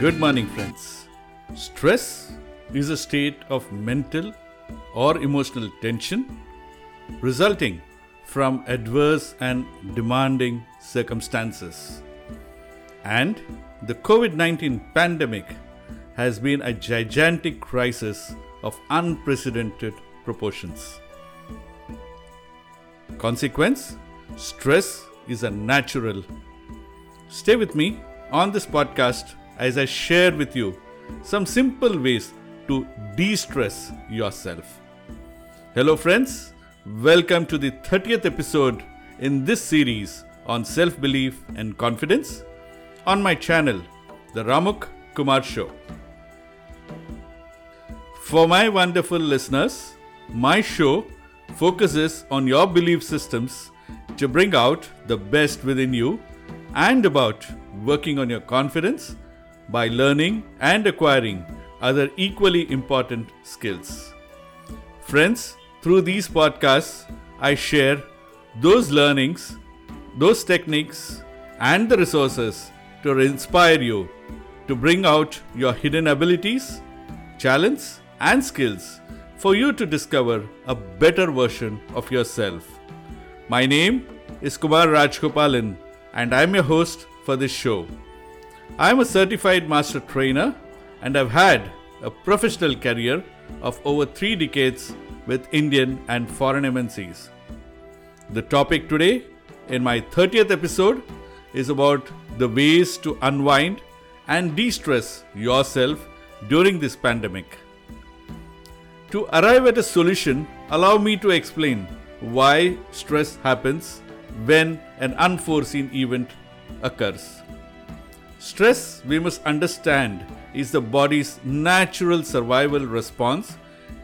Good morning, friends. Stress is a state of mental or emotional tension resulting from adverse and demanding circumstances. And the COVID 19 pandemic has been a gigantic crisis of unprecedented proportions. Consequence stress is a natural. Stay with me on this podcast as I share with you some simple ways to de stress yourself. Hello, friends. Welcome to the 30th episode in this series on self belief and confidence on my channel, The Ramuk Kumar Show. For my wonderful listeners, my show focuses on your belief systems to bring out the best within you and about working on your confidence by learning and acquiring other equally important skills. Friends, through these podcasts, I share those learnings, those techniques, and the resources to inspire you to bring out your hidden abilities, talents, and skills for you to discover a better version of yourself. My name is Kumar Rajgopalan, and I'm your host for this show. I'm a certified master trainer and I've had a professional career of over three decades with Indian and foreign MNCs. The topic today, in my 30th episode, is about the ways to unwind and de stress yourself during this pandemic. To arrive at a solution, allow me to explain why stress happens when an unforeseen event occurs. Stress, we must understand, is the body's natural survival response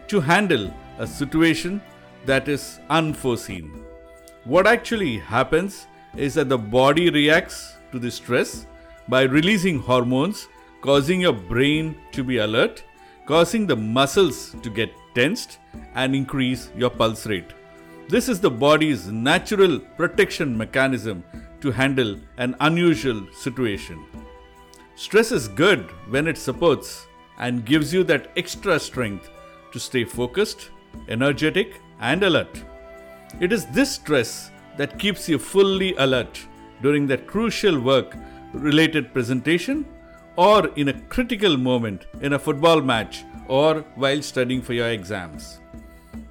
to handle a situation that is unforeseen. What actually happens is that the body reacts to the stress by releasing hormones, causing your brain to be alert, causing the muscles to get tensed, and increase your pulse rate. This is the body's natural protection mechanism to handle an unusual situation. Stress is good when it supports and gives you that extra strength to stay focused, energetic, and alert. It is this stress that keeps you fully alert during that crucial work related presentation or in a critical moment in a football match or while studying for your exams.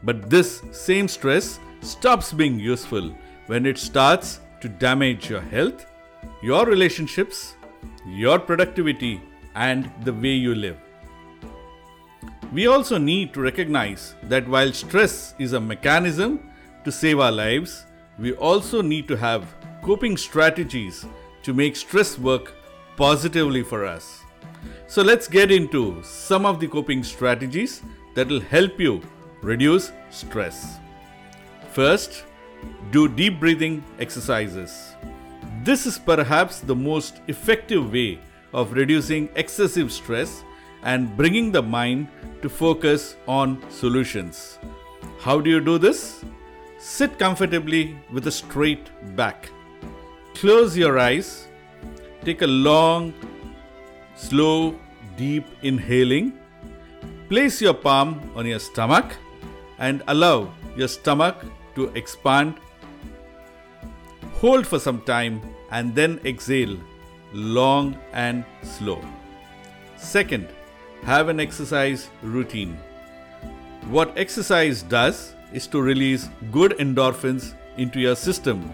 But this same stress stops being useful when it starts to damage your health, your relationships, your productivity, and the way you live. We also need to recognize that while stress is a mechanism to save our lives, we also need to have coping strategies to make stress work positively for us. So let's get into some of the coping strategies that will help you reduce stress. First, do deep breathing exercises. This is perhaps the most effective way of reducing excessive stress and bringing the mind to focus on solutions. How do you do this? Sit comfortably with a straight back. Close your eyes. Take a long, slow, deep inhaling. Place your palm on your stomach and allow your stomach to expand. Hold for some time and then exhale long and slow. Second, have an exercise routine. What exercise does is to release good endorphins into your system,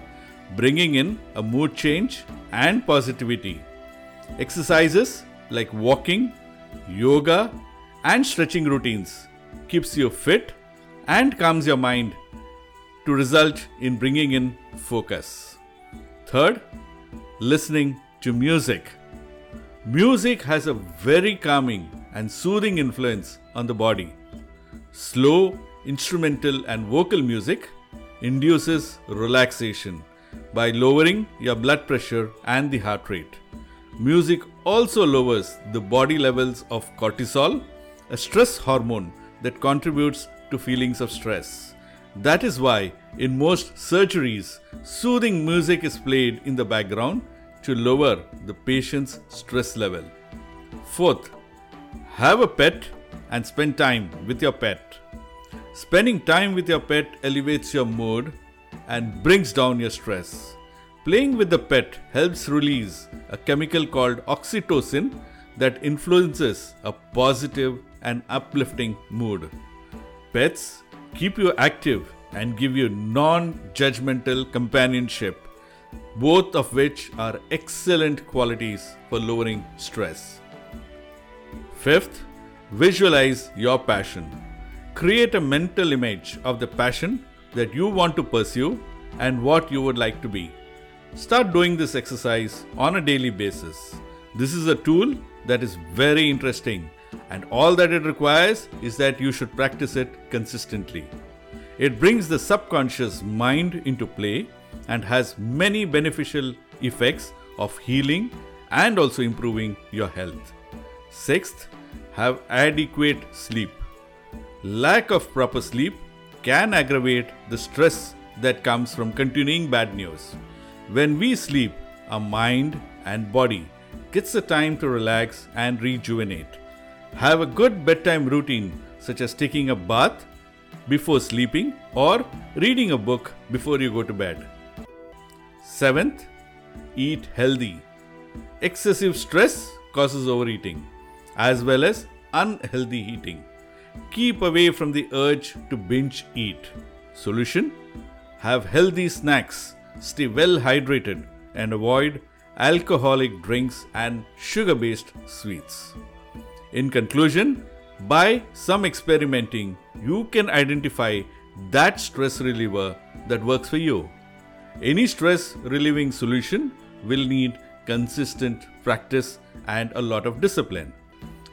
bringing in a mood change and positivity. Exercises like walking, yoga, and stretching routines keeps you fit and calms your mind to result in bringing in focus. Third, listening to music. Music has a very calming and soothing influence on the body. Slow, instrumental, and vocal music induces relaxation by lowering your blood pressure and the heart rate. Music also lowers the body levels of cortisol a stress hormone that contributes to feelings of stress. That is why, in most surgeries, soothing music is played in the background to lower the patient's stress level. Fourth, have a pet and spend time with your pet. Spending time with your pet elevates your mood and brings down your stress. Playing with the pet helps release a chemical called oxytocin that influences a positive and uplifting mood. Pets keep you active and give you non judgmental companionship, both of which are excellent qualities for lowering stress. Fifth, visualize your passion. Create a mental image of the passion that you want to pursue and what you would like to be. Start doing this exercise on a daily basis. This is a tool that is very interesting, and all that it requires is that you should practice it consistently. It brings the subconscious mind into play and has many beneficial effects of healing and also improving your health. Sixth, have adequate sleep. Lack of proper sleep can aggravate the stress that comes from continuing bad news. When we sleep, our mind and body gets the time to relax and rejuvenate. Have a good bedtime routine such as taking a bath before sleeping or reading a book before you go to bed. Seventh, eat healthy. Excessive stress causes overeating as well as unhealthy eating. Keep away from the urge to binge eat. Solution Have healthy snacks, stay well hydrated, and avoid alcoholic drinks and sugar based sweets. In conclusion, by some experimenting, you can identify that stress reliever that works for you. Any stress relieving solution will need consistent practice and a lot of discipline.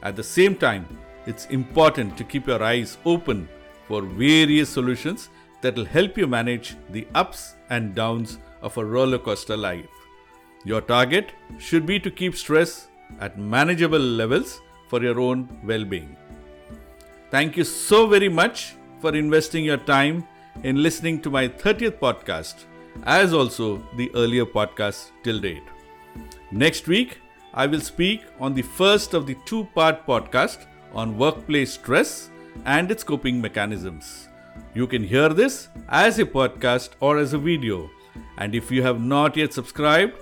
At the same time, it's important to keep your eyes open for various solutions that will help you manage the ups and downs of a roller coaster life. Your target should be to keep stress at manageable levels for your own well being. Thank you so very much for investing your time in listening to my 30th podcast, as also the earlier podcasts till date. Next week, I will speak on the first of the two part podcast on workplace stress and its coping mechanisms. You can hear this as a podcast or as a video. And if you have not yet subscribed,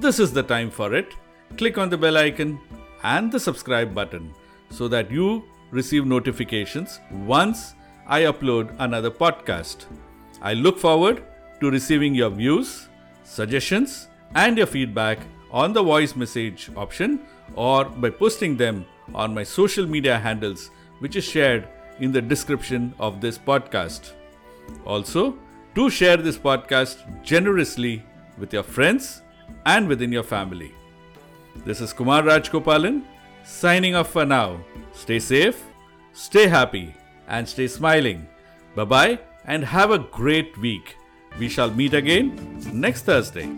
this is the time for it. Click on the bell icon and the subscribe button so that you receive notifications once I upload another podcast. I look forward to receiving your views, suggestions, and your feedback on the voice message option or by posting them on my social media handles, which is shared in the description of this podcast. Also, do share this podcast generously with your friends and within your family. This is Kumar Rajgopalan signing off for now. Stay safe, stay happy, and stay smiling. Bye bye, and have a great week. We shall meet again next Thursday.